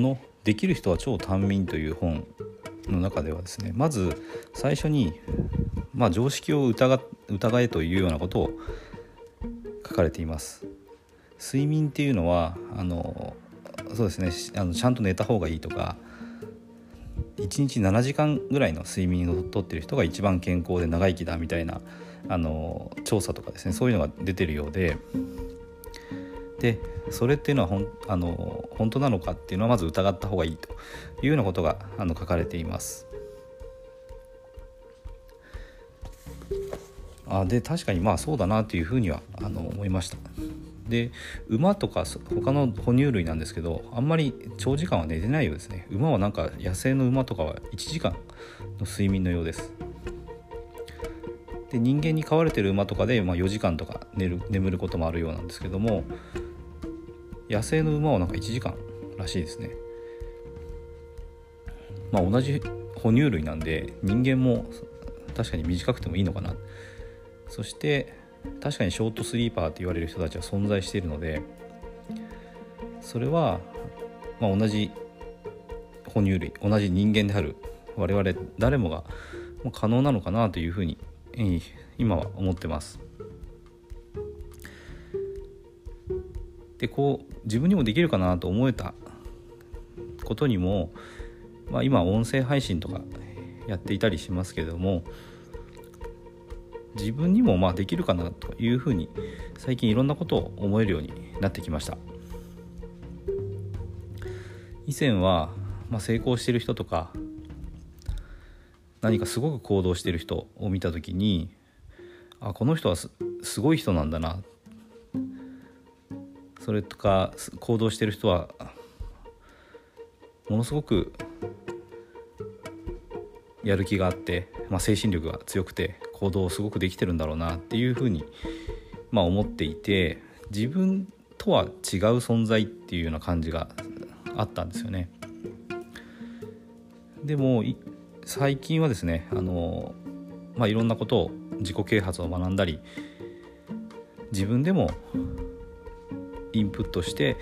この「できる人は超短眠」という本の中ではですねまず最初に、まあ、常識を疑疑えというようなことを書かれています。睡眠っていうのはあのそうですねあのちゃんと寝た方がいいとか1日7時間ぐらいの睡眠をとってる人が一番健康で長生きだみたいなあの調査とかですねそういうのが出てるようででそれっていうのはほんあの本当なのかっていうのはまず疑った方がいいというようなことがあの書かれています。あで確かにまあそうだなというふうにはあの思いました。で馬とか他の哺乳類なんですけどあんまり長時間は寝てないようですね馬はなんか野生の馬とかは1時間の睡眠のようですで人間に飼われてる馬とかで、まあ、4時間とか寝る眠ることもあるようなんですけども野生の馬はなんか1時間らしいですねまあ同じ哺乳類なんで人間も確かに短くてもいいのかなそして確かにショートスリーパーって言われる人たちは存在しているのでそれは、まあ、同じ哺乳類同じ人間である我々誰もが可能なのかなというふうに今は思ってます。でこう自分にもできるかなと思えたことにも、まあ、今音声配信とかやっていたりしますけれども自分にもまあできるかなというふうに最近いろんなことを思えるようになってきました。以前は、まあ、成功してる人とか何かすごく行動してる人を見た時にあこの人はすごい人なんだなそれとか行動してる人はものすごくやる気があって、まあ、精神力が強くて行動をすごくできてるんだろうなっていうふうに、まあ、思っていて自分とは違う存在っていうような感じがあったんですよね。でも最近はですねあの、まあ、いろんなことを自己啓発を学んだり自分でもインプットして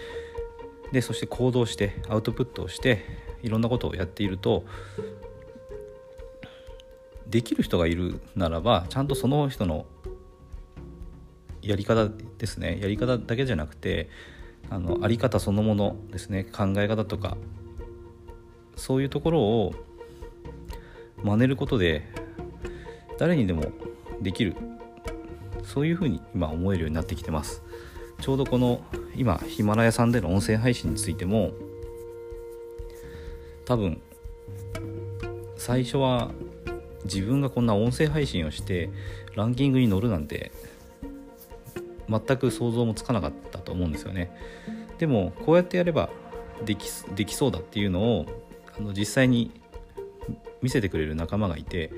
でそして行動してアウトプットをしていろんなことをやっているとできる人がいるならばちゃんとその人のやり方ですね。やり方だけじゃなくてあのあり方そのものですね。考え方とかそういうところを真似ることで誰にでもできる。そういうふうに今思えるようになってきてます。ちょうどこの今ヒマラヤさんでの音声配信についても多分最初は自分がこんな音声配信をしてランキングに乗るなんて全く想像もつかなかったと思うんですよね。でもこうやってやればできできそうだっていうのをあの実際に見せてくれる仲間がいてで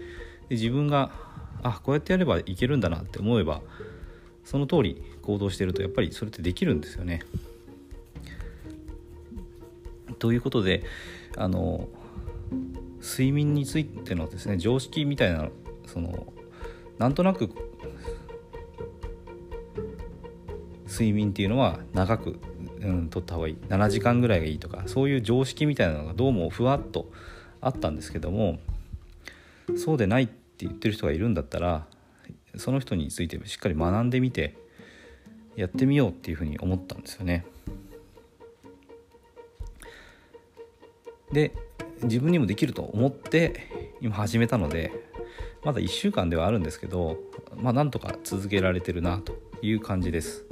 自分があこうやってやればいけるんだなって思えばその通り行動してるとやっぱりそれってできるんですよね。ということであの睡眠についてのですね常識みたいなそのなんとなく睡眠っていうのは長く、うん、取った方がいい7時間ぐらいがいいとかそういう常識みたいなのがどうもふわっとあったんですけどもそうでないって言ってる人がいるんだったらその人についてしっかり学んでみてやってみようっていうふうに思ったんですよね。で自分にもできると思って今始めたのでまだ1週間ではあるんですけどまあなんとか続けられてるなという感じです。